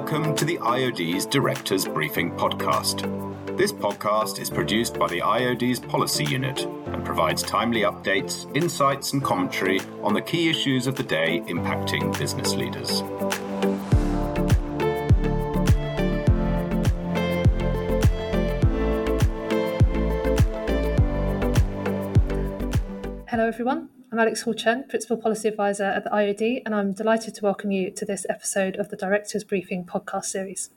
Welcome to the IOD's Directors Briefing Podcast. This podcast is produced by the IOD's Policy Unit and provides timely updates, insights, and commentary on the key issues of the day impacting business leaders. Hello, everyone. I'm Alex Hall-Chen, Principal Policy Advisor at the IOD, and I'm delighted to welcome you to this episode of the Directors Briefing podcast series.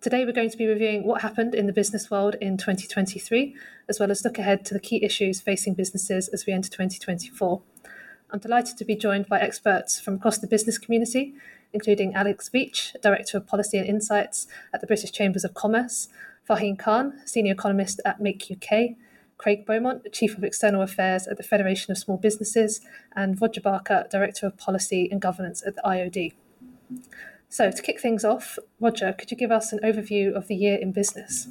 Today, we're going to be reviewing what happened in the business world in 2023, as well as look ahead to the key issues facing businesses as we enter 2024. I'm delighted to be joined by experts from across the business community, including Alex Veitch, Director of Policy and Insights at the British Chambers of Commerce, Fhaheen Khan, Senior Economist at Make UK, Craig Beaumont, Chief of External Affairs at the Federation of Small Businesses, and Roger Barker, Director of Policy and Governance at the IOD. So, to kick things off, Roger, could you give us an overview of the year in business?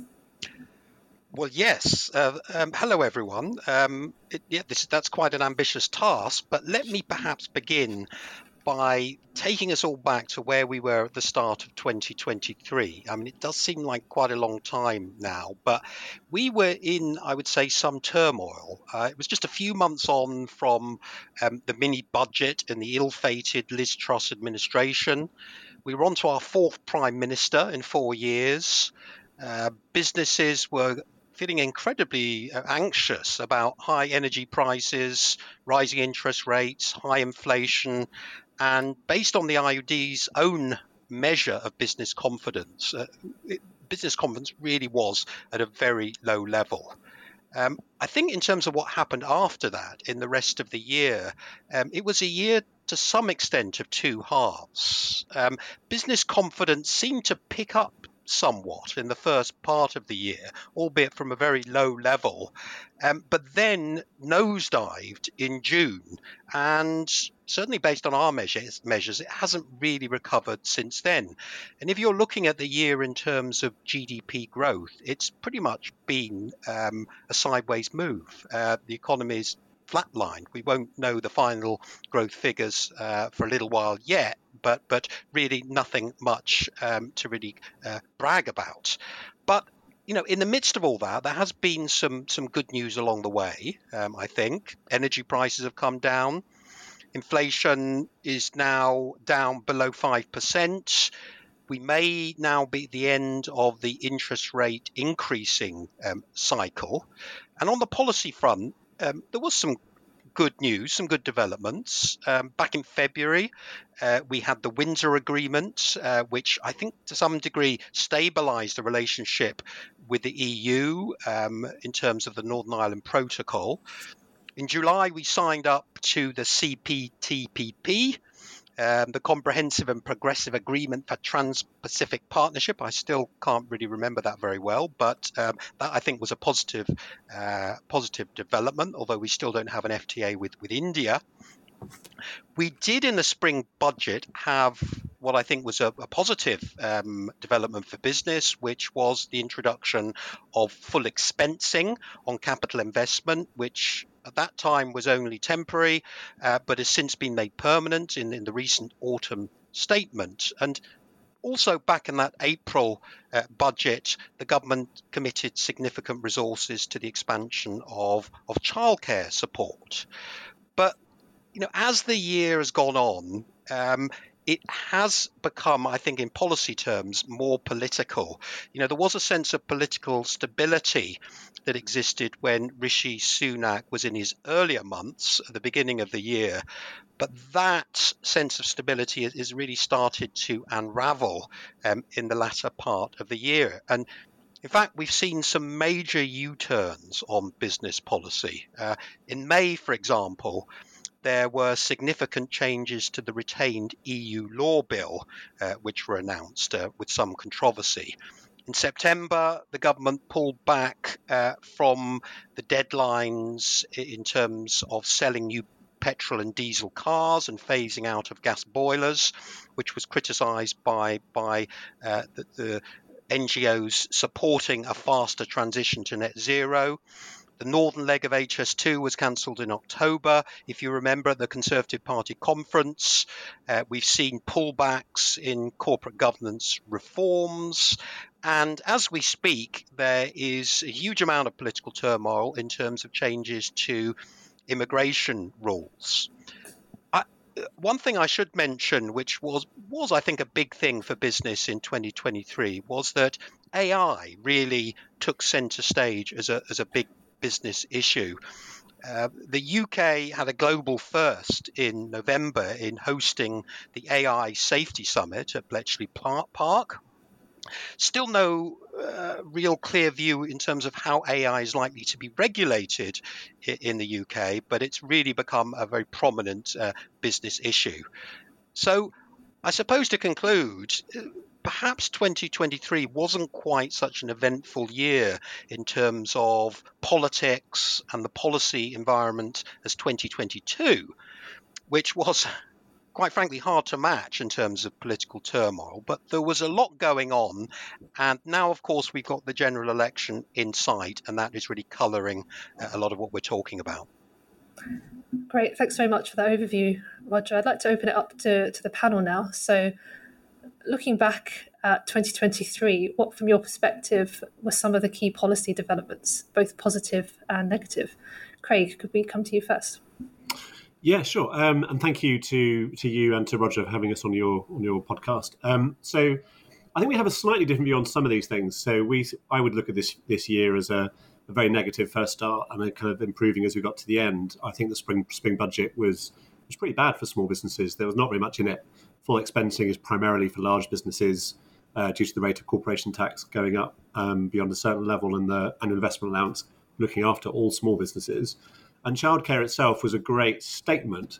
Well, yes. Uh, um, hello, everyone. Um, it, yeah, this, that's quite an ambitious task, but let me perhaps begin by taking us all back to where we were at the start of 2023. I mean, it does seem like quite a long time now, but we were in, I would say, some turmoil. Uh, it was just a few months on from um, the mini budget and the ill fated Liz Truss administration. We were on to our fourth prime minister in four years. Uh, businesses were feeling incredibly uh, anxious about high energy prices, rising interest rates, high inflation, and based on the IOD's own measure of business confidence, uh, it, business confidence really was at a very low level. Um, I think, in terms of what happened after that in the rest of the year, um, it was a year to some extent of two halves. Um, business confidence seemed to pick up somewhat in the first part of the year, albeit from a very low level, um, but then nosedived in June. And certainly based on our measures, measures, it hasn't really recovered since then. And if you're looking at the year in terms of GDP growth, it's pretty much been um, a sideways move. Uh, the economy's flatlined. We won't know the final growth figures uh, for a little while yet, but but really nothing much um, to really uh, brag about. But you know, in the midst of all that, there has been some some good news along the way. Um, I think energy prices have come down. Inflation is now down below five percent. We may now be at the end of the interest rate increasing um, cycle. And on the policy front, um, there was some good news, some good developments. Um, back in February, uh, we had the Windsor Agreement, uh, which I think to some degree stabilised the relationship with the EU um, in terms of the Northern Ireland Protocol. In July, we signed up to the CPTPP, um, the Comprehensive and Progressive Agreement for Trans-Pacific Partnership. I still can't really remember that very well, but um, that I think was a positive, uh, positive development. Although we still don't have an FTA with with India. We did in the spring budget have what I think was a, a positive um, development for business, which was the introduction of full expensing on capital investment, which at that time was only temporary, uh, but has since been made permanent in, in the recent autumn statement. And also, back in that April uh, budget, the government committed significant resources to the expansion of, of childcare support. But you know, as the year has gone on, um, it has become, I think, in policy terms, more political. You know, there was a sense of political stability that existed when Rishi Sunak was in his earlier months at the beginning of the year. But that sense of stability has really started to unravel um, in the latter part of the year. And in fact, we've seen some major U turns on business policy. Uh, in May, for example, there were significant changes to the retained EU law bill, uh, which were announced uh, with some controversy. In September, the government pulled back uh, from the deadlines in terms of selling new petrol and diesel cars and phasing out of gas boilers, which was criticised by by uh, the, the NGOs supporting a faster transition to net zero. The northern leg of HS2 was cancelled in October. If you remember at the Conservative Party conference, uh, we've seen pullbacks in corporate governance reforms. And as we speak, there is a huge amount of political turmoil in terms of changes to immigration rules. I, one thing I should mention, which was was I think a big thing for business in 2023, was that AI really took centre stage as a as a big business issue. Uh, the UK had a global first in November in hosting the AI Safety Summit at Bletchley Park. Still no uh, real clear view in terms of how AI is likely to be regulated in the UK, but it's really become a very prominent uh, business issue. So, I suppose to conclude, uh, perhaps 2023 wasn't quite such an eventful year in terms of politics and the policy environment as 2022, which was quite frankly hard to match in terms of political turmoil. But there was a lot going on. And now, of course, we've got the general election in sight, and that is really colouring uh, a lot of what we're talking about. Great. Thanks very much for that overview, Roger. I'd like to open it up to, to the panel now. So, looking back at 2023, what, from your perspective, were some of the key policy developments, both positive and negative? Craig, could we come to you first? Yeah, sure. Um, and thank you to to you and to Roger for having us on your on your podcast. Um, so, I think we have a slightly different view on some of these things. So, we I would look at this this year as a, a very negative first start and a kind of improving as we got to the end. I think the spring spring budget was was pretty bad for small businesses. There was not very much in it. Full expensing is primarily for large businesses uh, due to the rate of corporation tax going up um, beyond a certain level and the and investment allowance looking after all small businesses. And childcare itself was a great statement,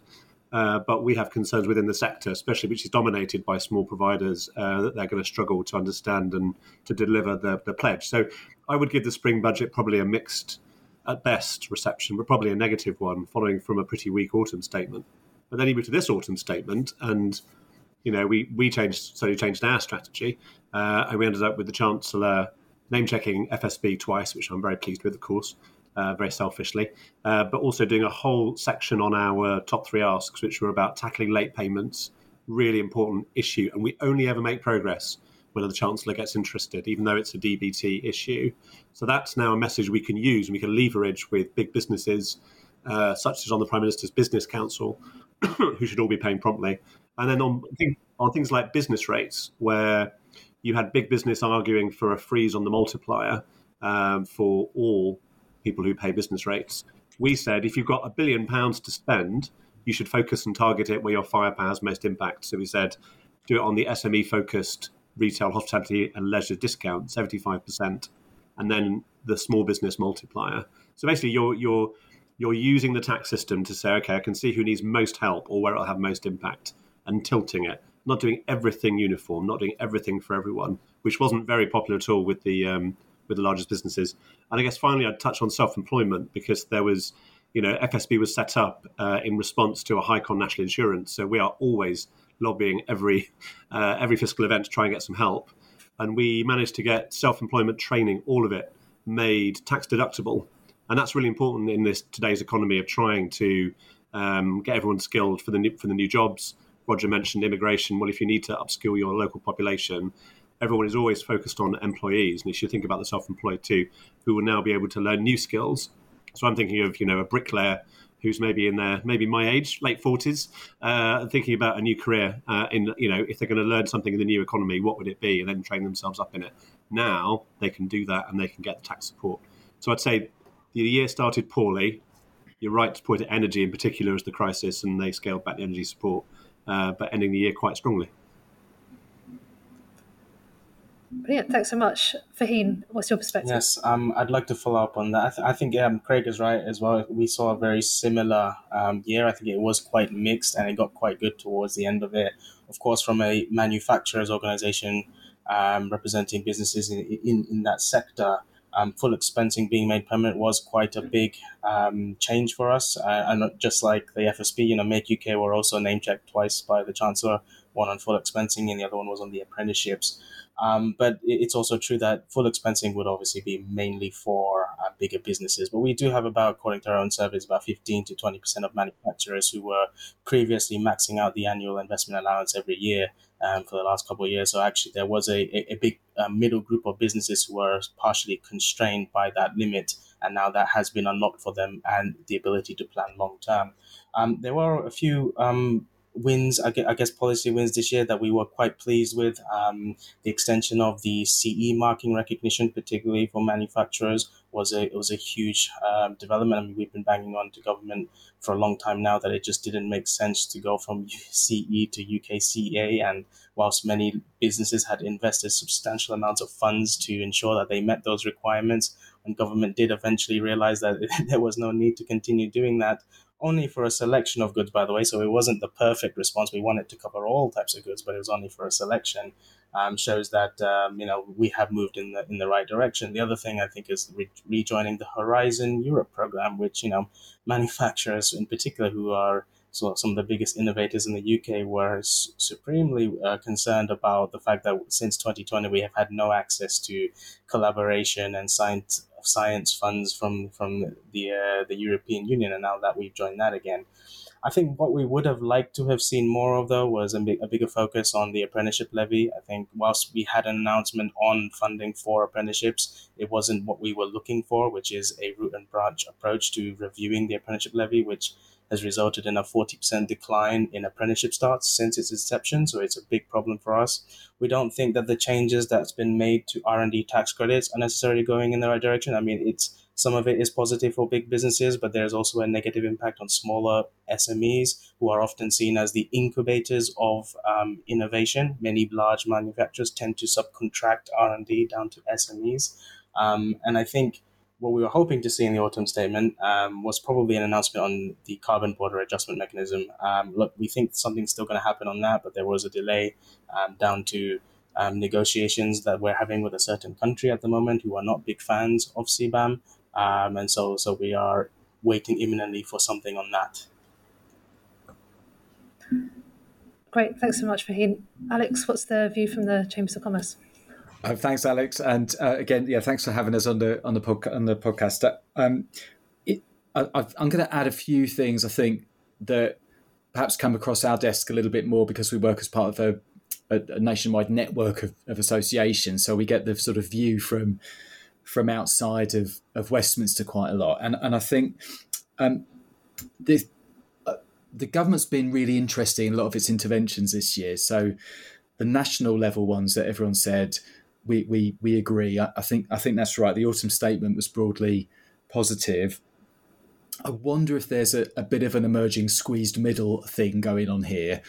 uh, but we have concerns within the sector, especially which is dominated by small providers, uh, that they're going to struggle to understand and to deliver the, the pledge. So I would give the spring budget probably a mixed, at best, reception, but probably a negative one, following from a pretty weak autumn statement. But then you move to this autumn statement, and you know we we changed so we changed our strategy, uh, and we ended up with the chancellor name checking FSB twice, which I'm very pleased with, of course uh, very selfishly, uh, but also doing a whole section on our top three asks, which were about tackling late payments, really important issue. And we only ever make progress when the Chancellor gets interested, even though it's a DBT issue. So that's now a message we can use and we can leverage with big businesses, uh, such as on the Prime Minister's Business Council, who should all be paying promptly. And then on, on things like business rates, where you had big business arguing for a freeze on the multiplier um, for all people who pay business rates. We said if you've got a billion pounds to spend, you should focus and target it where your firepower has most impact. So we said do it on the SME focused retail, hospitality, and leisure discount, 75%, and then the small business multiplier. So basically, you're, you're, you're using the tax system to say, okay, I can see who needs most help or where it'll have most impact and tilting it, not doing everything uniform, not doing everything for everyone, which wasn't very popular at all with the um, with the largest businesses. And I guess finally, I'd touch on self-employment because there was, you know, FSB was set up uh, in response to a hike on national insurance. So we are always lobbying every uh, every fiscal event to try and get some help. And we managed to get self-employment training, all of it, made tax deductible. And that's really important in this today's economy of trying to um, get everyone skilled for the new, for the new jobs. Roger mentioned immigration. Well, if you need to upskill your local population, everyone is always focused on employees, and you should think about the self-employed too, who will now be able to learn new skills. So I'm thinking of you know a bricklayer who's maybe in their maybe my age, late forties, uh, thinking about a new career. Uh, in you know if they're going to learn something in the new economy, what would it be, and then train themselves up in it. Now they can do that, and they can get the tax support. So I'd say the year started poorly. You're right to point at energy in particular as the crisis, and they scaled back the energy support, but ending the year quite strongly. Brilliant. Thanks so much. Fhaheen, what's your perspective? Yes, um, I'd like to follow up on that. I, th- I think um, Craig is right as well. We saw a very similar um, year. I think it was quite mixed and it got quite good towards the end of it. Of course, from a manufacturers organization um, representing businesses in, in, in that sector, um, full expensing being made permanent was quite a big um, change for us. Uh, and just like the FSB, you know, Make UK were also name checked twice by the Chancellor, one on full expensing and the other one was on the apprenticeships. Um, but it's also true that full expensing would obviously be mainly for uh, bigger businesses. But we do have about, according to our own surveys, about 15 to 20% of manufacturers who were previously maxing out the annual investment allowance every year um, for the last couple of years. So actually, there was a, a, a big uh, middle group of businesses who were partially constrained by that limit, and now that has been unlocked for them and the ability to plan long term. Um, there were a few um, wins, I guess, policy wins this year that we were quite pleased with. Um, the extension of the CE marking recognition, particularly for manufacturers, was a was a huge um, development. I mean, we've been banging on to government for a long time now that it just didn't make sense to go from CE to UKCA. And whilst many businesses had invested substantial amounts of funds to ensure that they met those requirements, when government did eventually realize that there was no need to continue doing that, only for a selection of goods, by the way. So it wasn't the perfect response. We wanted to cover all types of goods, but it was only for a selection. Um, shows that um, you know we have moved in the in the right direction. The other thing I think is re- rejoining the Horizon Europe program, which you know manufacturers in particular who are so some of the biggest innovators in the UK were supremely uh, concerned about the fact that since 2020 we have had no access to collaboration and science science funds from from the uh, the European Union, and now that we've joined that again. I think what we would have liked to have seen more of, though, was a, a bigger focus on the apprenticeship levy. I think whilst we had an announcement on funding for apprenticeships, it wasn't what we were looking for, which is a root and branch approach to reviewing the apprenticeship levy, which has resulted in a 40% decline in apprenticeship starts since its inception. So it's a big problem for us. We don't think that the changes that's been made to R&D tax credits are necessarily going in the right direction. I mean, it's some of it is positive for big businesses, but there's also a negative impact on smaller SMEs who are often seen as the incubators of um, innovation. Many large manufacturers tend to subcontract R&D down to SMEs. Um, and I think what we were hoping to see in the autumn statement um, was probably an announcement on the carbon border adjustment mechanism. Um, look, we think something's still going to happen on that, but there was a delay um, down to um, negotiations that we're having with a certain country at the moment who are not big fans of CBAM. Um, and so, so we are waiting imminently for something on that. Great, thanks so much, Fhaheen. Alex, what's the view from the Chambers of Commerce? Uh, thanks, Alex, and uh, again, yeah, thanks for having us on the on the podca- on the podcast. Um, it, I, am going to add a few things I think that perhaps come across our desk a little bit more because we work as part of a, a, a nationwide network of, of associations, so we get the sort of view from from outside of, of Westminster quite a lot. And and I think um, the uh, the government's been really interesting in a lot of its interventions this year. So the national level ones that everyone said we we we agree. I, I think I think that's right. The autumn statement was broadly positive. I wonder if there's a, a bit of an emerging squeezed middle thing going on here.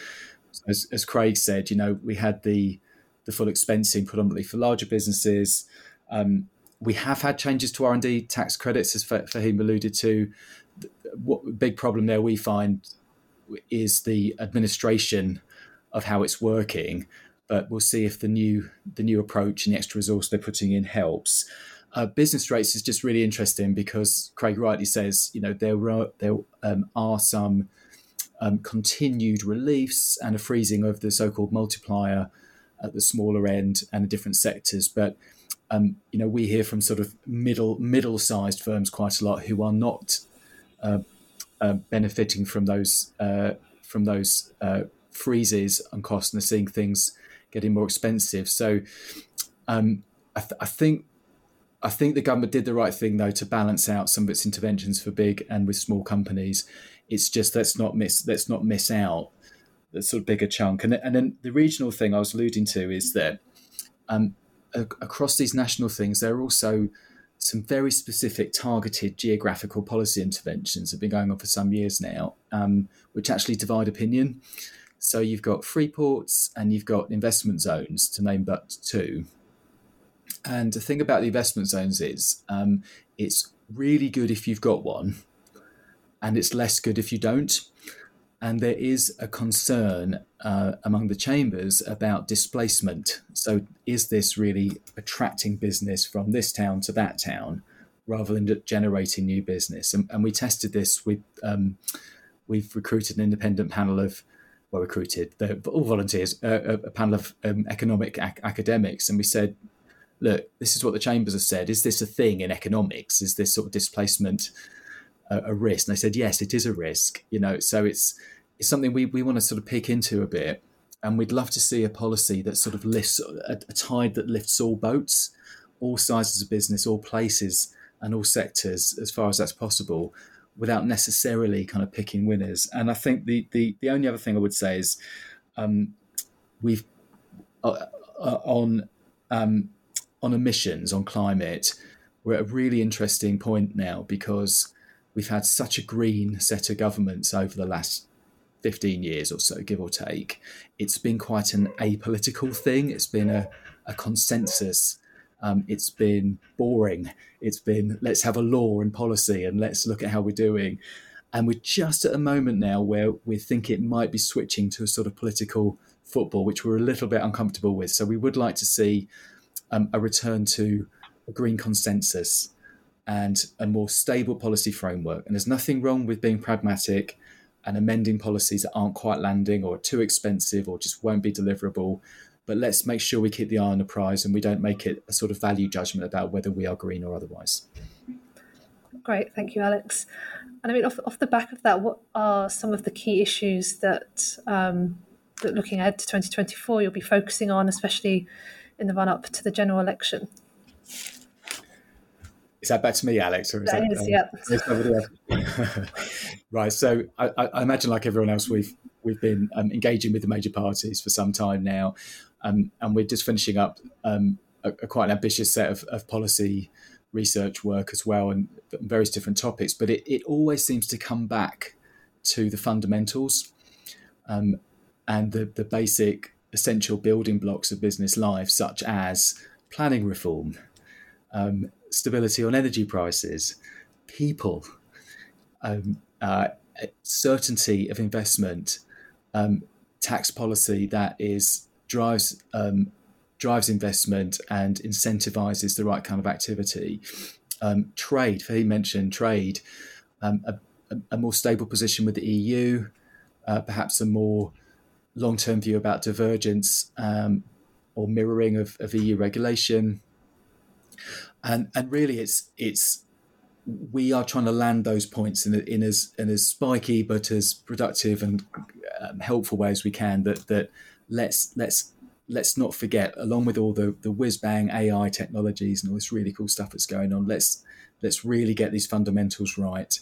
As, as Craig said, you know, we had the the full expensing predominantly for larger businesses. Um, we have had changes to R&D tax credits, as Fhaheen alluded to. What big problem there we find is the administration of how it's working. But we'll see if the new the new approach and the extra resource they're putting in helps. Uh, business rates is just really interesting because Craig rightly says, you know, there are there um, are some um, continued reliefs and a freezing of the so-called multiplier at the smaller end and the different sectors, but um, you know, we hear from sort of middle middle-sized firms quite a lot who are not uh, uh, benefiting from those uh, from those uh, freezes and costs and are seeing things getting more expensive. So, um, I, th- I think I think the government did the right thing though to balance out some of its interventions for big and with small companies. It's just let's not miss let's not miss out the sort of bigger chunk. And and then the regional thing I was alluding to is that um, across these national things, there are also some very specific targeted geographical policy interventions have been going on for some years now, um, which actually divide opinion. So you've got free ports and you've got investment zones, to name but two. And the thing about the investment zones is um, it's really good if you've got one, and it's less good if you don't. And there is a concern uh, among the chambers about displacement. So, is this really attracting business from this town to that town rather than generating new business? And, and we tested this with, um, we've recruited an independent panel of, well, recruited, all volunteers, uh, a panel of um, economic ac- academics, and we said, look, this is what the chambers have said. Is this a thing in economics? Is this sort of displacement a, a risk? And they said, yes, it is a risk. You know, so it's it's something we, we want to sort of pick into a bit. And we'd love to see a policy that sort of lifts a, a tide that lifts all boats, all sizes of business, all places, and all sectors as far as that's possible, without necessarily kind of picking winners. And I think the the, the only other thing I would say is um, we've uh, uh, on um, on emissions on climate. We're at a really interesting point now because we've had such a green set of governments over the last 15 years or so, give or take, it's been quite an apolitical thing. It's been a, a consensus. Um, it's been boring. It's been let's have a law and policy and let's look at how we're doing. And we're just at a moment now where we think it might be switching to a sort of political football, which we're a little bit uncomfortable with. So we would like to see um, a return to a green consensus and a more stable policy framework. And there's nothing wrong with being pragmatic and amending policies that aren't quite landing or too expensive or just won't be deliverable. But let's make sure we keep the eye on the prize and we don't make it a sort of value judgment about whether we are green or otherwise. Great, thank you, Alex. And I mean, off, off the back of that, what are some of the key issues that, um, that looking ahead to 2024 you'll be focusing on, especially in the run up to the general election? Is that back to me, Alex? Or is that, that is, um, yeah. right. So I, I, imagine, like everyone else, we've we've been um, engaging with the major parties for some time now, um, and we're just finishing up um, a, a, quite an ambitious set of, of, policy research work as well, and various different topics. But it, it always seems to come back to the fundamentals um, and the the basic essential building blocks of business life, such as planning reform. Um, stability on energy prices, people, um, uh, certainty of investment, um, tax policy that is drives um, drives investment and incentivizes the right kind of activity. Um, trade, he mentioned trade, um, a, a, more stable position with the EU, uh, perhaps a more long term view about divergence um, or mirroring of, of EU regulation, and and really it's it's we are trying to land those points in, in as in as spiky but as productive and um, helpful way as we can. That that let's let's let's not forget, along with all the the whiz bang AI technologies and all this really cool stuff that's going on. Let's let's really get these fundamentals right.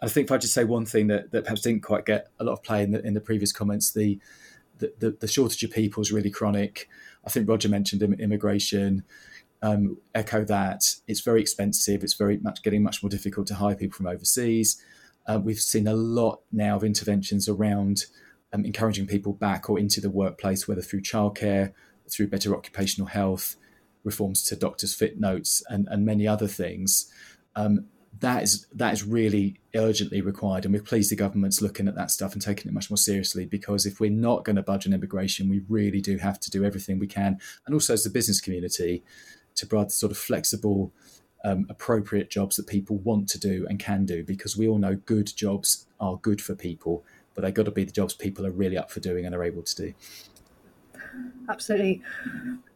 I think if I just say one thing that, that perhaps didn't quite get a lot of play in the in the previous comments, the the, the, shortage of people is really chronic. I think Roger mentioned immigration um, echo that. It's very expensive. It's very much getting much more difficult to hire people from overseas. Uh, we've seen a lot now of interventions around um, encouraging people back or into the workplace, whether through childcare, through better occupational health, reforms to doctors' fit notes, and, and many other things. Um, that is that is really urgently required, and we're pleased the government's looking at that stuff and taking it much more seriously. Because if we're not going to budge on immigration, we really do have to do everything we can, and also as the business community, to provide the sort of flexible, um, appropriate jobs that people want to do and can do, because we all know good jobs are good for people, but they've got to be the jobs people are really up for doing and are able to do. Absolutely.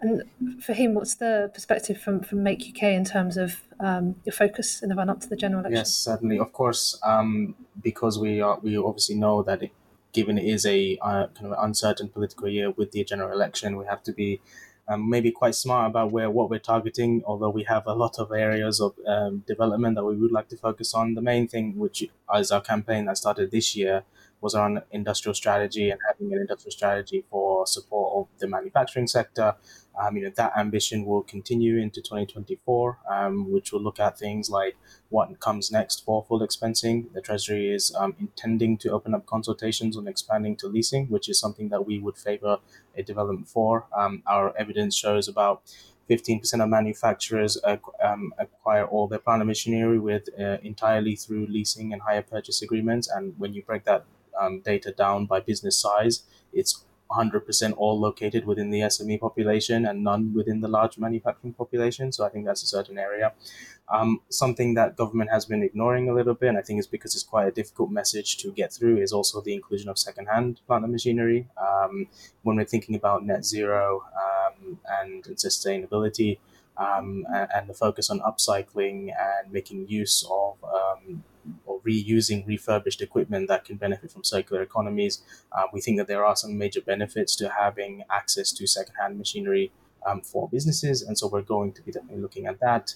And Fhaheen, what's the perspective from, from Make UK in terms of um, your focus in the run up to the general election? Yes, certainly. Of course, um, because we are, we obviously know that it, given it is a uh, kind of uncertain political year with the general election, we have to be um, maybe quite smart about where what we're targeting. Although we have a lot of areas of um, development that we would like to focus on. The main thing, which is our campaign that started this year, was on industrial strategy and having an industrial strategy for support of the manufacturing sector. Um, you know that ambition will continue into 2024, um, which will look at things like what comes next for full expensing. The Treasury is um, intending to open up consultations on expanding to leasing, which is something that we would favour a development for. Um, our evidence shows about 15% of manufacturers um, acquire all their plant and machinery with uh, entirely through leasing and hire purchase agreements. And when you break that um, data down by business size, it's 100% all located within the SME population and none within the large manufacturing population. So I think that's a certain area. Um, something that government has been ignoring a little bit, and I think it's because it's quite a difficult message to get through, is also the inclusion of secondhand plant and machinery. Um, when we're thinking about net zero um, and, and sustainability, um, and, and, the focus on upcycling and making use of reusing refurbished equipment that can benefit from circular economies. Uh, we think that there are some major benefits to having access to secondhand machinery um, for businesses, and so we're going to be definitely looking at that.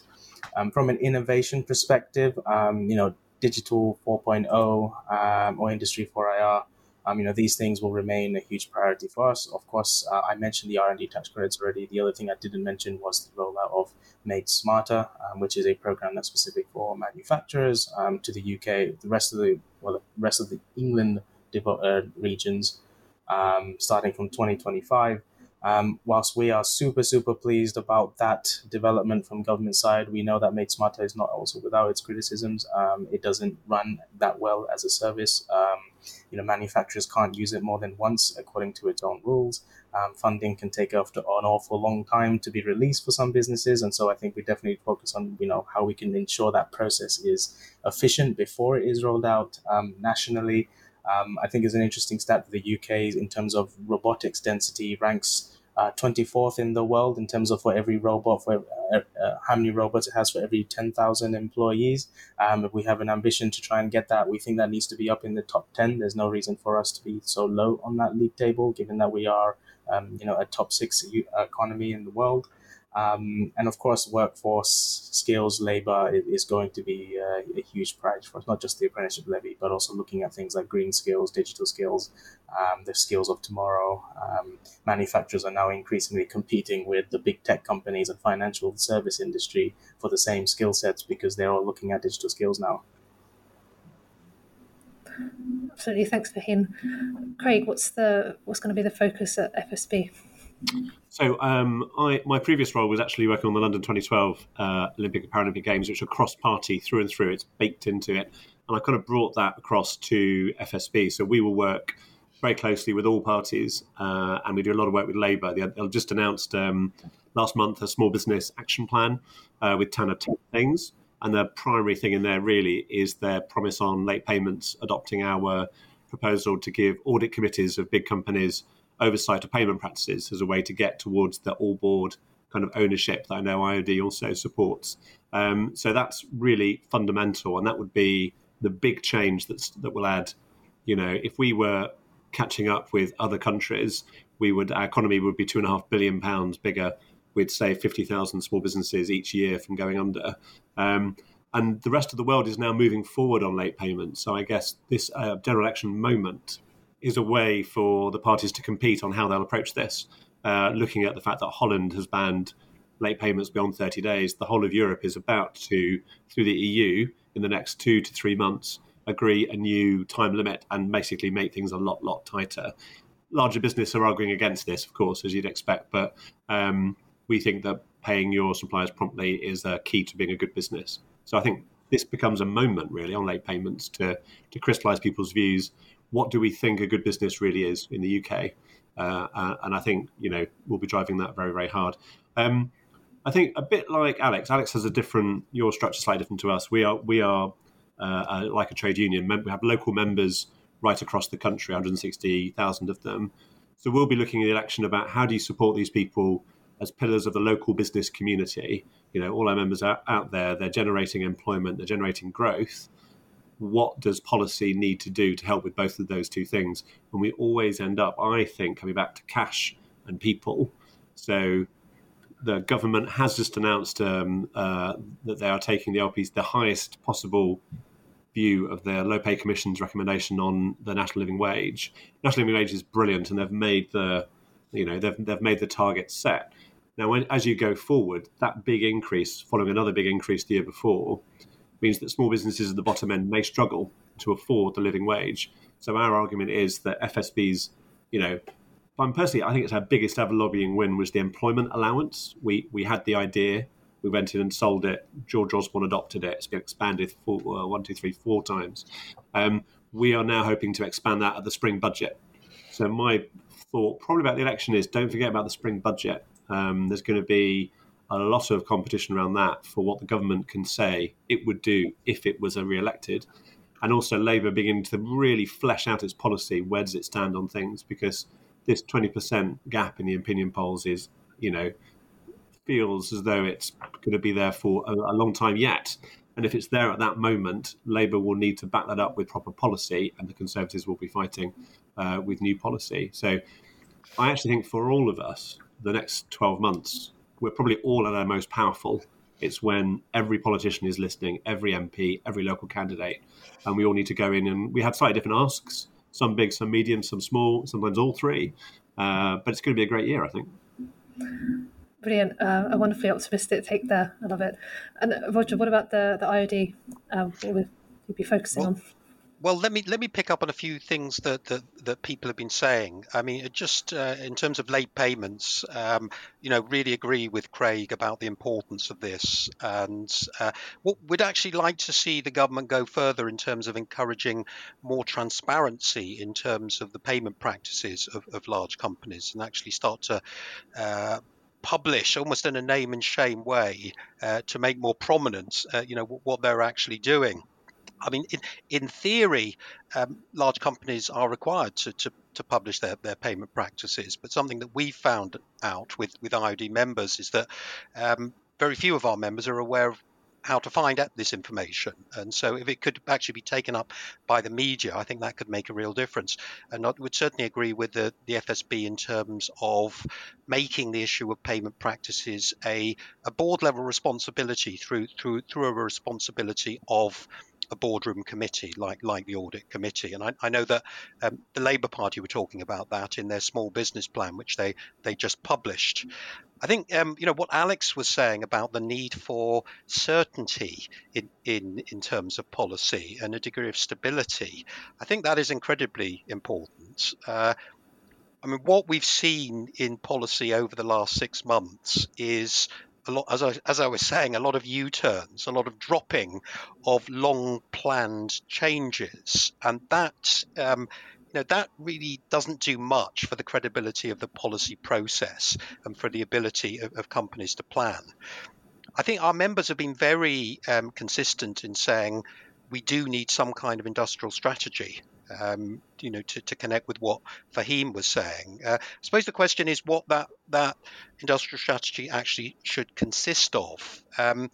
Um, from an innovation perspective, um, you know, digital 4.0 um, or industry 4IR um, you know, these things will remain a huge priority for us. Of course, uh, I mentioned the R&D tax credits already. The other thing I didn't mention was the rollout of Made Smarter, um, which is a program that's specific for manufacturers um, to the UK, the rest of the well, the rest of the England uh, regions, um, starting from 2025. Um, whilst we are super, super pleased about that development from government side, we know that Made Smarter is not also without its criticisms. Um, it doesn't run that well as a service. Um, you know, manufacturers can't use it more than once according to its own rules. Um, funding can take after an awful long time to be released for some businesses, and so I think we definitely focus on you know how we can ensure that process is efficient before it is rolled out um, nationally. Um, I think is an interesting stat that the UK, in terms of robotics density, ranks uh, 24th in the world in terms of for every robot, for uh, uh, how many robots it has for every 10,000 employees. Um, we have an ambition to try and get that. We think that needs to be up in the top 10. There's no reason for us to be so low on that league table, given that we are, um, you know, a top six economy in the world. Um, and of course, workforce skills, labor is going to be uh, a huge prize for us, not just the apprenticeship levy, but also looking at things like green skills, digital skills, um, the skills of tomorrow. Um, manufacturers are now increasingly competing with the big tech companies and financial service industry for the same skill sets because they're all looking at digital skills now. Absolutely, thanks Fhaheen. Craig, what's the what's going to be the focus at FSB? So, um, I my previous role was actually working on the London 2012 uh, Olympic and Paralympic Games, which are cross-party through and through. It's baked into it, and I kind of brought that across to FSB. So we will work very closely with all parties, uh, and we do a lot of work with Labour. They've just announced um, last month a small business action plan uh, with ten of ten things, and the primary thing in there really is their promise on late payments, adopting our proposal to give audit committees of big companies oversight of payment practices as a way to get towards the all board kind of ownership that I know IOD also supports. Um, so that's really fundamental, and that would be the big change that's that will add. You know, if we were catching up with other countries, we would our economy would be two and a half billion pounds bigger. We'd save fifty thousand small businesses each year from going under. Um, and the rest of the world is now moving forward on late payments. So I guess this uh, general election moment is a way for the parties to compete on how they'll approach this. Uh, looking at the fact that Holland has banned late payments beyond 30 days, the whole of Europe is about to, through the EU, in the next two to three months, agree a new time limit and basically make things a lot, lot tighter. Larger business are arguing against this, of course, as you'd expect, but um, we think that paying your suppliers promptly is a key to being a good business. So I think this becomes a moment really on late payments to to crystallize people's views what do we think a good business really is in the UK? Uh, uh, and I think you know we'll be driving that very very hard. Um, I think a bit like Alex. Alex has a different your structure slightly different to us. We are we are uh, like a trade union. We have local members right across the country, 160,000 of them. So we'll be looking at the election about how do you support these people as pillars of the local business community. You know, all our members are out there. They're generating employment. They're generating growth what does policy need to do to help with both of those two things? And we always end up, I think, coming back to cash and people. So the government has just announced um, uh, that they are taking the LPs the highest possible view of their low pay commission's recommendation on the national living wage. National living wage is brilliant, and they've made the you know they've they've made the target set. Now, when, as you go forward, that big increase, following another big increase the year before, means that small businesses at the bottom end may struggle to afford the living wage. So our argument is that FSB's, you know, I'm personally, I think it's our biggest ever lobbying win was the employment allowance. We we had the idea, we went in and sold it. George Osborne adopted it. It's been expanded four, uh, one, two, three, four times. Um, we are now hoping to expand that at the spring budget. So my thought, probably about the election, is don't forget about the spring budget. Um, there's going to be a lot of competition around that for what the government can say it would do if it was re-elected, and also Labour beginning to really flesh out its policy. Where does it stand on things? Because this twenty percent gap in the opinion polls is, you know, feels as though it's going to be there for a, a long time yet. And if it's there at that moment, Labour will need to back that up with proper policy, and the Conservatives will be fighting uh, with new policy. So I actually think for all of us, the next 12 months, we're probably all at our most powerful. It's when every politician is listening, every MP, every local candidate, and we all need to go in. And we have slightly different asks some big, some medium, some small, sometimes all three. Uh, but it's going to be a great year, I think. Brilliant. Uh, a wonderfully optimistic take there. I love it. And uh, Roger, what about the, the IOD? Um, what would you be focusing well, on? Well, let me let me pick up on a few things that that, that people have been saying. I mean, just uh, in terms of late payments, um, you know, really agree with Craig about the importance of this, and uh, we'd actually like to see the government go further in terms of encouraging more transparency in terms of the payment practices of, of large companies, and actually start to uh, publish almost in a name and shame way uh, to make more prominent, uh, you know, what they're actually doing. I mean, in, in theory, um, large companies are required to, to, to publish their, their payment practices. But something that we found out with, with IOD members is that um, very few of our members are aware of how to find out this information. And so, if it could actually be taken up by the media, I think that could make a real difference. And I would certainly agree with the, the FSB in terms of making the issue of payment practices a, a board level responsibility through through through a responsibility of a boardroom committee like like the audit committee. And I, I know that um, the Labour Party were talking about that in their small business plan, which they they just published. I think um, you know what Alex was saying about the need for certainty in, in in terms of policy and a degree of stability. I think that is incredibly important. Uh, I mean, what we've seen in policy over the last six months is a lot, as I, as I was saying, a lot of U-turns, a lot of dropping of long-planned changes, and that um, you know that really doesn't do much for the credibility of the policy process and for the ability of, of companies to plan. I think our members have been very um, consistent in saying we do need some kind of industrial strategy um, you know, to, to connect with what Fhaheen was saying. Uh, I suppose the question is what that that industrial strategy actually should consist of. Um,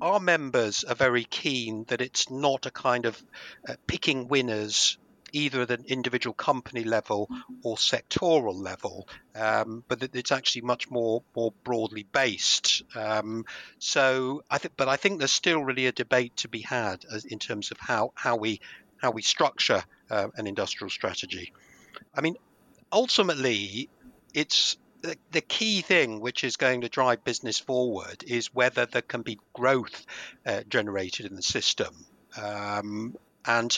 our members are very keen that it's not a kind of uh, picking winners either at an individual company level or sectoral level, um, but that it's actually much more more broadly based. Um, so I think, but I think there's still really a debate to be had as, in terms of how how we how we structure uh, an industrial strategy. I mean, ultimately, it's the, key thing which is going to drive business forward is whether there can be growth uh, generated in the system. Um, and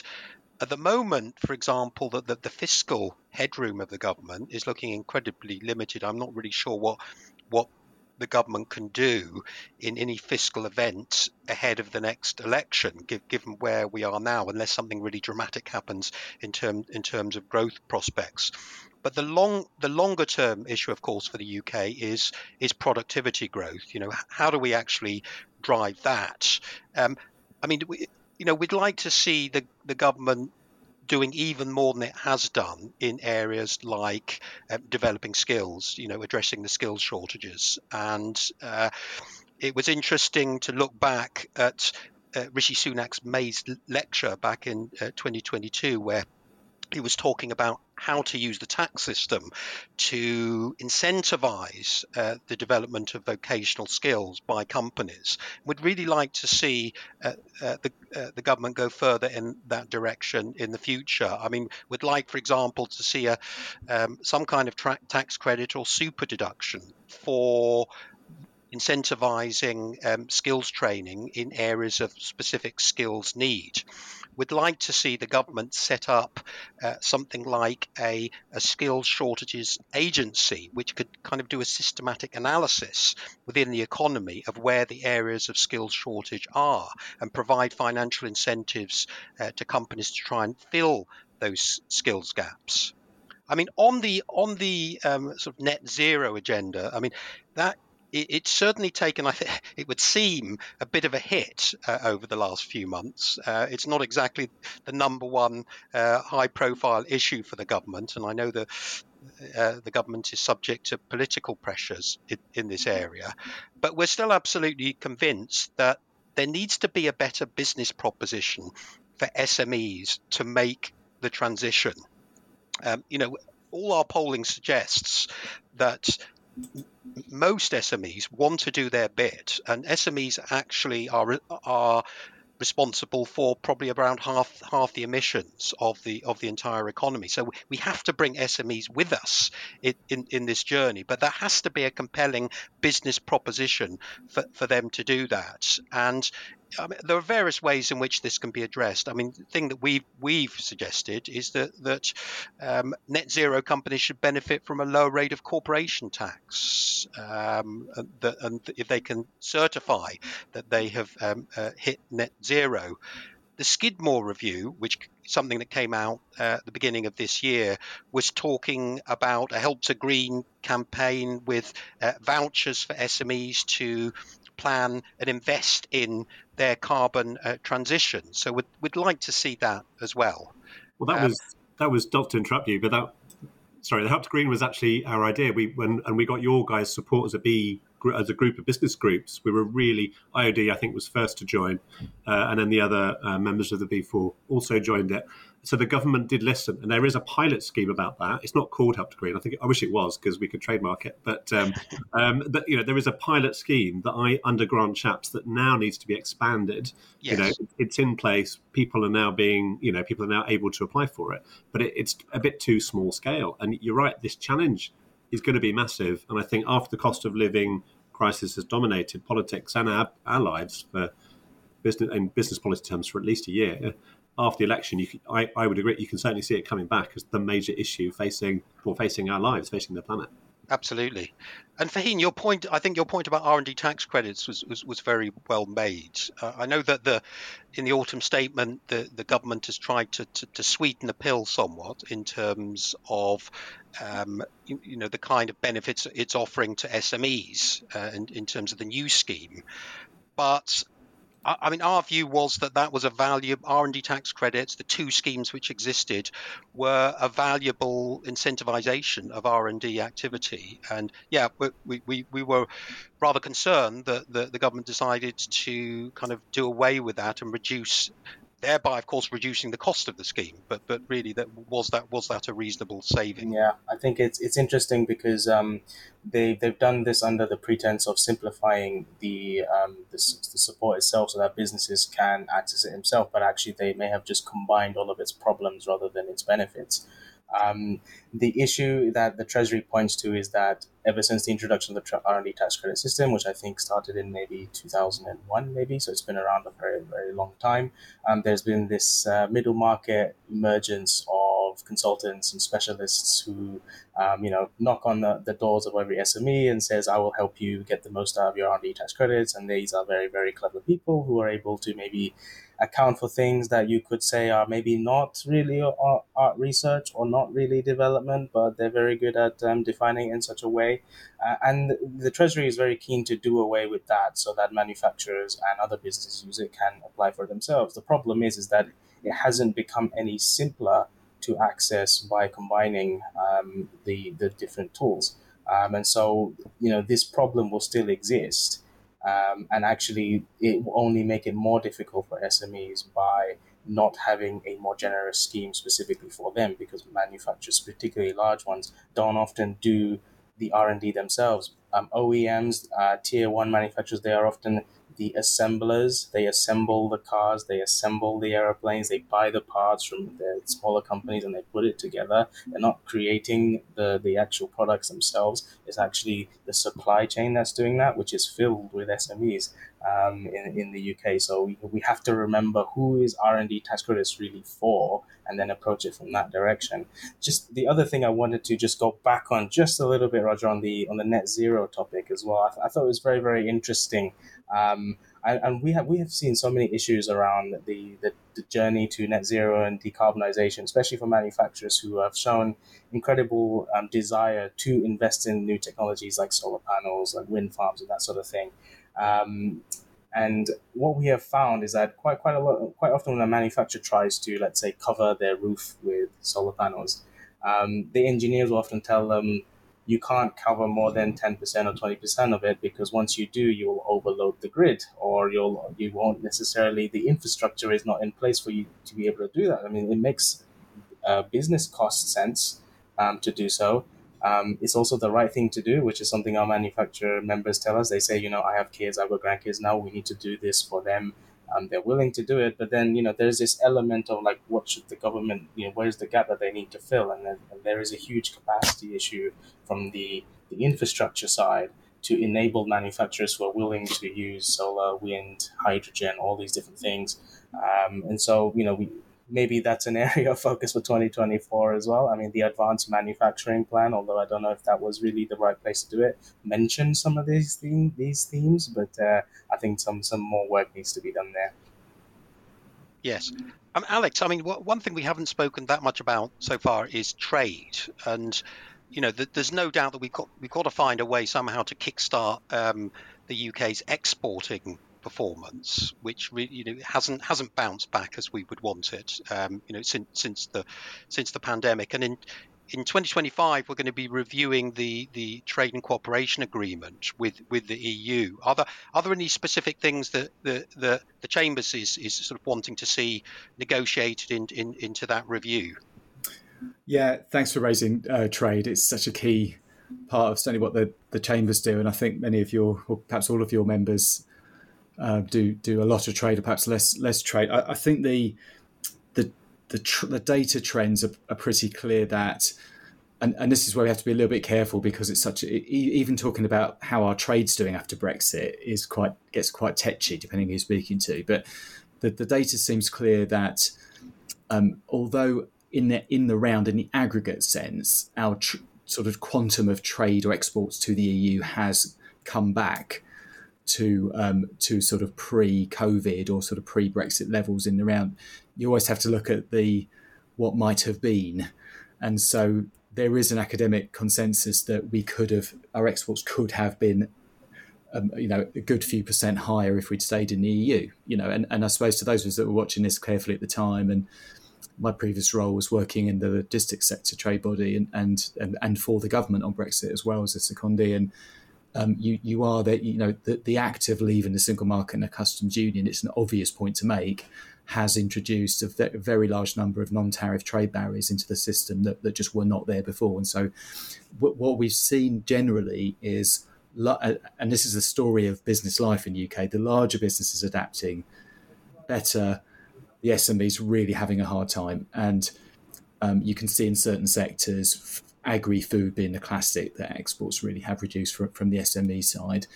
at the moment, for example, that the, the, fiscal headroom of the government is looking incredibly limited. I'm not really sure what what the government can do in any fiscal event ahead of the next election, given where we are now, unless something really dramatic happens in term in terms of growth prospects. But the long the longer term issue, of course, for the UK is is productivity growth. You know, how do we actually drive that? Um, I mean, we, you know, we'd like to see the the government doing even more than it has done in areas like uh, developing skills, you know, addressing the skills shortages. And uh, it was interesting to look back at uh, Rishi Sunak's Mais lecture back in uh, 2022, where he was talking about how to use the tax system to incentivize uh, the development of vocational skills by companies. We'd really like to see uh, uh, the, uh, the government go further in that direction in the future. I mean, we'd like, for example, to see a, um, some kind of tra- tax credit or super deduction for incentivizing um, skills training in areas of specific skills need. We'd like to see the government set up uh, something like a, a skills shortages agency, which could kind of do a systematic analysis within the economy of where the areas of skills shortage are and provide financial incentives uh, to companies to try and fill those skills gaps. I mean, on the on the um, sort of net zero agenda, I mean that it, it's certainly taken, I think, it would seem a bit of a hit uh, over the last few months. Uh, it's not exactly the number one uh, high profile issue for the government. And I know that uh, the government is subject to political pressures in, in this area. But we're still absolutely convinced that there needs to be a better business proposition for SMEs to make the transition. Um, you know, all our polling suggests that most SMEs want to do their bit, and SMEs actually are are responsible for probably around half half the emissions of the of the entire economy. So we have to bring SMEs with us in, in, in this journey, but there has to be a compelling business proposition for, for them to do that. And I mean, there are various ways in which this can be addressed. I mean, the thing that we've we've suggested is that that um, net zero companies should benefit from a lower rate of corporation tax, um, and, that, and, if they can certify that they have um, uh, hit net zero. The Skidmore review, which something that came out uh, at the beginning of this year, was talking about a Help to Green campaign with uh, vouchers for SMEs to plan and invest in their carbon uh, transition. So we'd, we'd like to see that as well. Well, that um, was that was not to interrupt you, but that sorry, the Help to Green was actually our idea. We when and we got your guys' support as a B as a group of business groups. We were really IOD, I think, was first to join, uh, and then the other uh, members of the B4 also joined it so the government did listen, and there is a pilot scheme about that. It's not called Help to Green. I think I wish it was because we could trademark it. But um, um, but you know there is a pilot scheme that I under grant chaps that now needs to be expanded. Yes. You know it's in place. People are now being you know people are now able to apply for it, but it, it's a bit too small scale. And you're right. This challenge is going to be massive. And I think after the cost of living crisis has dominated politics and our, our lives for business in business policy terms for at least a year after the election, you, I, I would agree. You can certainly see it coming back as the major issue facing or facing our lives, facing the planet. Absolutely, and Fhaheen, your point. I think your point about R and D tax credits was, was, was very well made. Uh, I know that the in the autumn statement, the, the government has tried to, to, to sweeten the pill somewhat in terms of um, you, you, know the kind of benefits it's offering to SMEs uh, in, in terms of the new scheme. But I mean, our view was that that was a value. R&D tax credits, the two schemes which existed, were a valuable incentivization of R&D activity. And yeah, we, we, we were rather concerned that the, the government decided to kind of do away with that and reduce thereby, of course, reducing the cost of the scheme. But but really, that was that was that a reasonable saving? Yeah, I think it's it's interesting because um, they they've done this under the pretense of simplifying the um, the, the support itself so that businesses can access it themselves. But actually, they may have just combined all of its problems rather than its benefits. Um, the issue that the Treasury points to is that ever since the introduction of the R&D tax credit system, which I think started in maybe 2001, maybe, so it's been around a very, very long time, um, there's been this uh, middle market emergence of consultants and specialists who, um, you know, knock on the, the doors of every SME and says, I will help you get the most out of your R&D tax credits. And these are very, very clever people who are able to maybe account for things that you could say are maybe not really art, art research or not really development, but they're very good at um, defining in such a way. Uh, and the Treasury is very keen to do away with that so that manufacturers and other business users can apply for themselves. The problem is, is that it hasn't become any simpler to access by combining um, the, the different tools. Um, and so, you know, this problem will still exist. Um, and actually, it will only make it more difficult for SMEs by not having a more generous scheme specifically for them because manufacturers, particularly large ones, don't often do the R&D themselves. Um, OEMs, uh, tier one manufacturers, they are often the assemblers. They assemble the cars, they assemble the airplanes, they buy the parts from the smaller companies and they put it together. They're not creating the, the actual products themselves. It's actually the supply chain that's doing that, which is filled with SMEs um, in, in the UK. So we, we have to remember who is R&D tax credits really for and then approach it from that direction. Just the other thing I wanted to just go back on just a little bit, Roger, on the on the net zero topic as well. I, th- I thought it was very, very interesting um, and, and we have we have seen so many issues around the, the, the journey to net zero and decarbonization, especially for manufacturers who have shown incredible um, desire to invest in new technologies like solar panels, like wind farms, and that sort of thing. Um, and what we have found is that quite quite a lot, quite often when a manufacturer tries to, let's say, cover their roof with solar panels, um, the engineers will often tell them you can't cover more than 10% or 20% of it because once you do you'll overload the grid or you'll you won't necessarily the infrastructure is not in place for you to be able to do that. I mean it makes uh, business cost sense um, to do so. Um, it's also the right thing to do which is something our manufacturer members tell us. They say you know i have kids i've got grandkids. Now we need to do this for them um, they're willing to do it but then you know there's this element of like what should the government you know where's the gap that they need to fill? And, then, and there is a huge capacity issue from the, the infrastructure side to enable manufacturers who are willing to use solar wind hydrogen all these different things. Um, and so you know we maybe that's an area of focus for 2024 as well. I mean, the advanced manufacturing plan, although I don't know if that was really the right place to do it, mentioned some of these theme, these themes, but uh, I think some some more work needs to be done there. Yes. Um, Alex, I mean, one thing we haven't spoken that much about so far is trade, and you know, there's no doubt that we've got we've got to find a way somehow to kickstart um, the UK's exporting performance, which you know hasn't hasn't bounced back as we would want it. Um, you know, since since the since the pandemic, and in in 2025 we're going to be reviewing the the trade and cooperation agreement with with the EU. Are there are there any specific things that the the, the chambers is is sort of wanting to see negotiated in, in into that review? Yeah, thanks for raising uh, trade. It's such a key part of certainly what the, the chambers do, and I think many of your, or perhaps all of your members, uh, do do a lot of trade, or perhaps less less trade. I, I think the the the, tr- the data trends are, are, pretty clear that, and, and this is where we have to be a little bit careful because it's such a, even talking about how our trade's doing after Brexit is quite gets quite tetchy depending who you're speaking to. But the, the data seems clear that um, although in the in the round in the aggregate sense, our tr- sort of quantum of trade or exports to the EU has come back to um, to sort of pre-COVID or sort of pre-Brexit levels in the round. You always have to look at the what might have been, and so there is an academic consensus that we could have our exports could have been. Um, you know, a good few percent higher if we'd stayed in the EU. You know, and, and I suppose to those of us that were watching this carefully at the time, and my previous role was working in the logistics sector trade body and, and, and, and for the government on Brexit as well as a secondee. And um, you, you are that, you know, the, the act of leaving the single market and the customs union, it's an obvious point to make, has introduced a very large number of non-tariff trade barriers into the system that, that just were not there before. And so what, what we've seen generally is, and this is the story of business life in UK, the larger businesses adapting better, the SMEs really having a hard time. And um, you can see in certain sectors, agri food being the classic, that exports really have reduced from, from the SME side.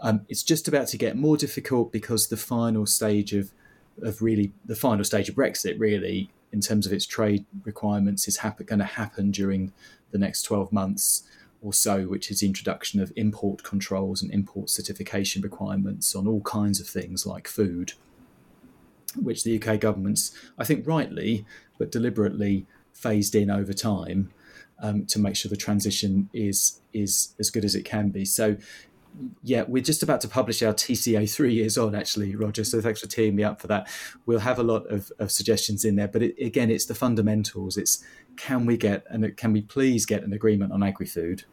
Um, it's just about to get more difficult because the final stage of of really the final stage of Brexit, really, in terms of its trade requirements, is going to happen during the next 12 months or so, which is the introduction of import controls and import certification requirements on all kinds of things like food which the UK government's, I think rightly, but deliberately phased in over time um, to make sure the transition is is as good as it can be. So, yeah, we're just about to publish our TCA three years on, actually, Roger. So thanks for teeing me up for that. We'll have a lot of, of suggestions in there, but it, again, it's the fundamentals. It's can we get and can we please get an agreement on agri-food?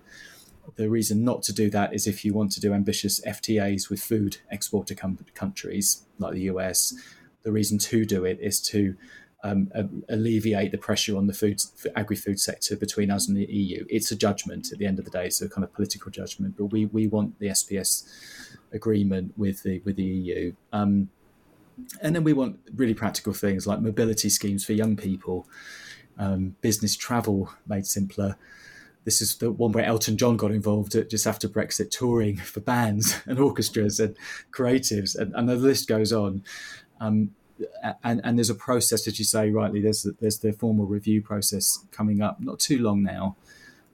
The reason not to do that is if you want to do ambitious FTAs with food exporter com- countries like the US the reason to do it is to um, alleviate the pressure on the food agri-food sector between us and the EU. It's a judgment at the end of the day. It's a kind of political judgment, but we we want the SPS agreement with the with the EU. Um, and then we want really practical things like mobility schemes for young people, um, business travel made simpler. This is the one where Elton John got involved just after Brexit, touring for bands and orchestras and creatives, and, and the list goes on. Um, and, and there's a process, as you say rightly, there's there's the formal review process coming up, not too long now,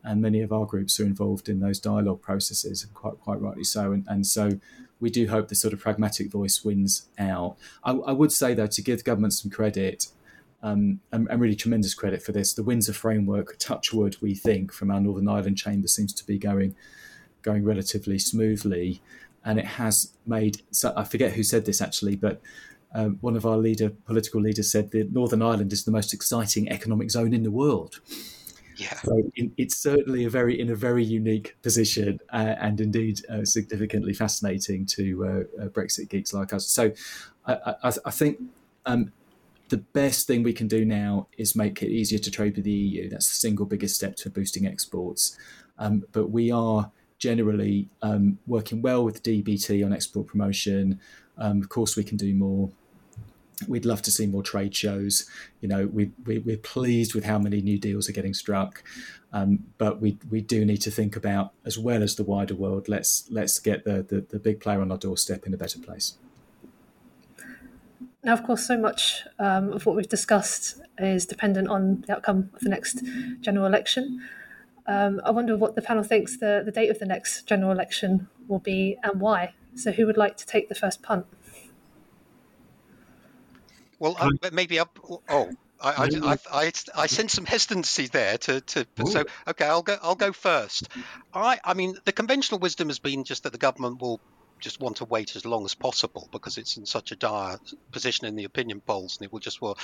and many of our groups are involved in those dialogue processes, quite quite rightly so. And, and so we do hope the sort of pragmatic voice wins out. I, I would say, though, to give government some credit, um, and, and, really tremendous credit for this, the Windsor framework, touchwood, we think, from our Northern Ireland chamber seems to be going going relatively smoothly. And it has made, so I forget who said this actually, but um, one of our leader, political leaders said that Northern Ireland is the most exciting economic zone in the world. Yeah. So it's certainly a very in a very unique position, uh, and indeed uh, significantly fascinating to uh, uh Brexit geeks like us. So I, I, I think um, the best thing we can do now is make it easier to trade with the EU. That's the single biggest step to boosting exports. Um, but we are generally um, working well with DBT on export promotion. Um, of course, we can do more we'd love to see more trade shows. You know, we, we, we're pleased with how many new deals are getting struck, um, but we, we do need to think about, as well as the wider world, let's let's get the, the, the big player on our doorstep in a better place. Now, of course, so much um, of what we've discussed is dependent on the outcome of the next general election. Um, I wonder what the panel thinks the, the date of the next general election will be and why. So, who would like to take the first punt? Well, uh, maybe up. Oh, I, I, I, I, I sense some hesitancy there. To, to so okay, I'll go. I'll go first. I I mean, the conventional wisdom has been just that the government will just want to wait as long as possible because it's in such a dire position in the opinion polls, and it will just well,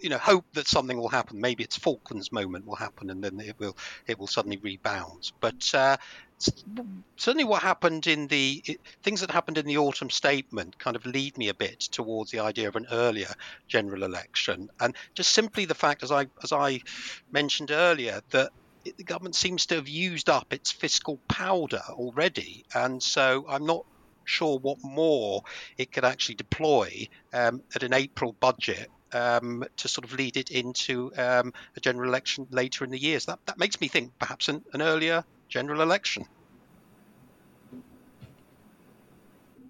you know, hope that something will happen. Maybe its Falklands moment will happen, and then it will it will suddenly rebound. But uh, certainly, what happened in the things that happened in the autumn statement kind of lead me a bit towards the idea of an earlier general election, and just simply the fact, as I as I mentioned earlier, that the government seems to have used up its fiscal powder already, and so I'm not sure what more it could actually deploy um, at an April budget um, to sort of lead it into um, a general election later in the year. So that, that makes me think perhaps an, an earlier general election.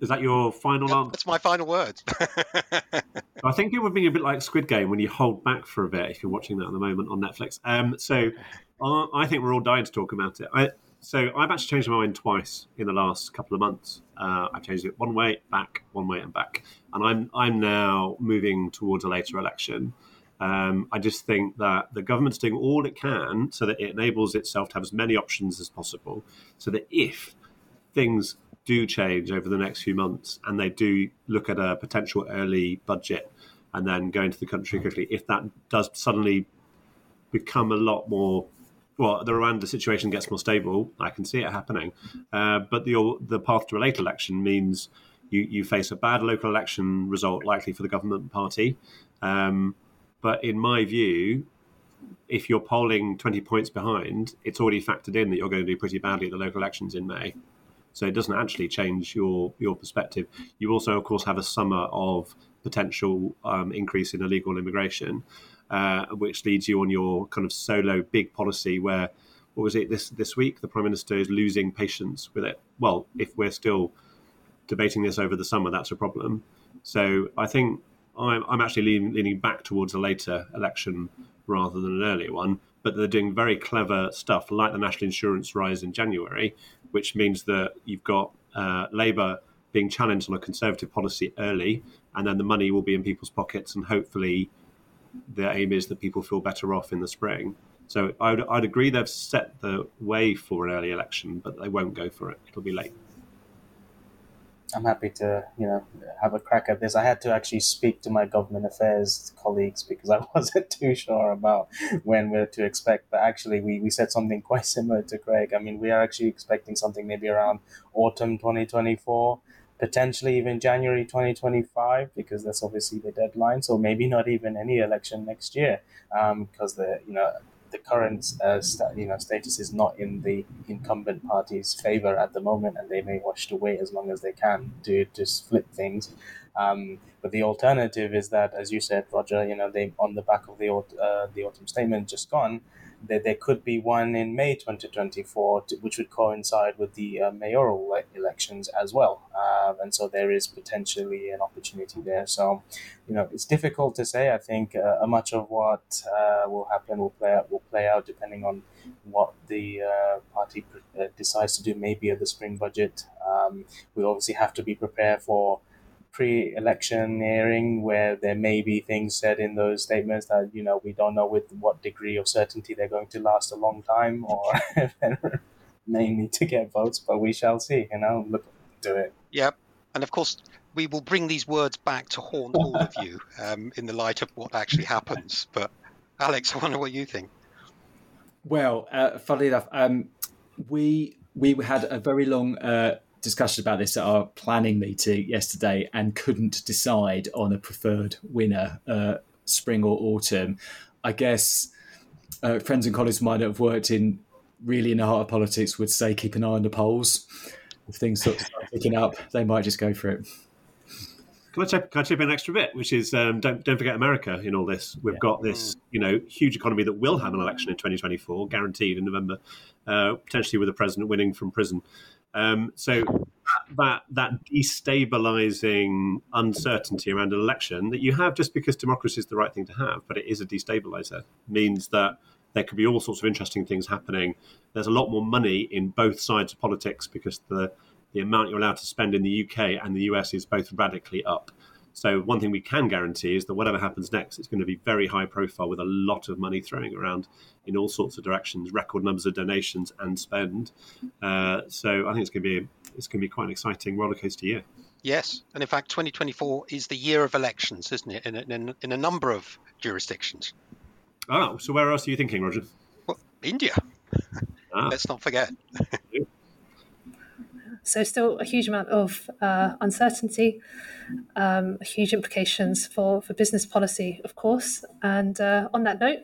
Is that your final answer? That's my final words. I think it would be a bit like Squid Game when you hold back for a bit if you're watching that at the moment on Netflix. Um, so uh, I think we're all dying to talk about it. I, so I've actually changed my mind twice in the last couple of months. Uh, I've changed it one way, back, one way, and back, and I'm I'm now moving towards a later election. Um, I just think that the government's doing all it can so that it enables itself to have as many options as possible, so that if things do change over the next few months and they do look at a potential early budget and then go into the country quickly, if that does suddenly become a lot more well, the Rwanda situation gets more stable. I can see it happening, uh, but the the path to a late election means you you face a bad local election result likely for the government party. Um, but in my view, if you're polling 20 points behind, it's already factored in that you're going to do pretty badly at the local elections in May. So it doesn't actually change your your perspective. You also, of course, have a summer of potential um, increase in illegal immigration uh, which leads you on your kind of solo big policy where what was it this this week the prime minister is losing patience with it well if we're still debating this over the summer that's a problem so i think i'm, I'm actually leaning, leaning back towards a later election rather than an earlier one but they're doing very clever stuff like the national insurance rise in january which means that you've got uh, labour being challenged on a conservative policy early and then the money will be in people's pockets and hopefully the aim is that people feel better off in the spring. So I'd, I'd agree they've set the way for an early election, but they won't go for it. It'll be late. I'm happy to, you know, have a crack at this. I had to actually speak to my government affairs colleagues because I wasn't too sure about when we're to expect. But actually, we, we said something quite similar to Craig. I mean, we are actually expecting something maybe around autumn 2024 potentially even January 2025 because that's obviously the deadline. So maybe not even any election next year um, because the you know the current uh, you know status is not in the incumbent party's favor at the moment, and they may wish to wait as long as they can to to flip things. Um, but the alternative is that, as you said, Roger, you know, they on the back of the uh, the autumn statement just gone, there, there could be one in May 2024, which would coincide with the uh, mayoral elections as well. Uh, and so there is potentially an opportunity there. So, you know, it's difficult to say. I think uh, much of what uh, will happen will play out, will play out depending on what the uh, party uh, decides to do, maybe at the spring budget Um, we obviously have to be prepared for pre-electioneering where there may be things said in those statements that you know we don't know with what degree of certainty they're going to last a long time or mainly to get votes but we shall see you know look to it. Yep. And of course we will bring these words back to haunt all of you um, in the light of what actually happens. But alex i wonder what you think. Well uh, funnily enough um, we we had a very long uh, discussion about this at our planning meeting yesterday and couldn't decide on a preferred winner, uh, spring or autumn. I guess uh, friends and colleagues might have worked in really in the heart of politics would say keep an eye on the polls. If things start picking up, they might just go for it. Can I, chip, can I chip in an extra bit, which is um, don't don't forget America in all this. We've yeah. got this, you know, huge economy that will have an election in 2024, guaranteed in November, uh, potentially with a president winning from prison. Um, so that that destabilizing uncertainty around an election that you have just because democracy is the right thing to have, but it is a destabilizer, means that there could be all sorts of interesting things happening. There's a lot more money in both sides of politics because the the amount you're allowed to spend in the UK and the US is both radically up. So one thing we can guarantee is that whatever happens next, it's going to be very high profile with a lot of money throwing around in all sorts of directions, record numbers of donations and spend. Uh, so I think it's going to be it's going to be quite an exciting rollercoaster year. Yes, and in fact, 2024 is the year of elections, isn't it? In a, in, in a number of jurisdictions. Oh, so where else are you thinking, Roger? Well, India. Ah. Let's not forget. So, still a huge amount of uh, uncertainty, um, huge implications for, for business policy, of course. And uh, on that note,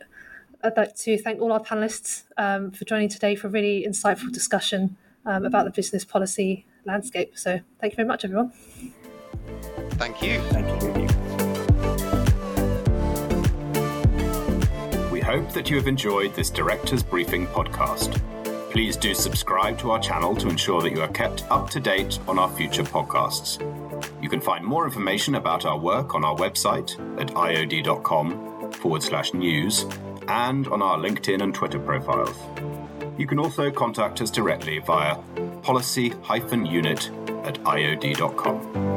I'd like to thank all our panelists um, for joining today for a really insightful discussion um, about the business policy landscape. So, thank you very much, everyone. Thank you. Thank you. We hope that you have enjoyed this Director's Briefing podcast. Please do subscribe to our channel to ensure that you are kept up to date on our future podcasts. You can find more information about our work on our website at iod.com forward slash news and on our LinkedIn and Twitter profiles. You can also contact us directly via policy-unit at iod.com.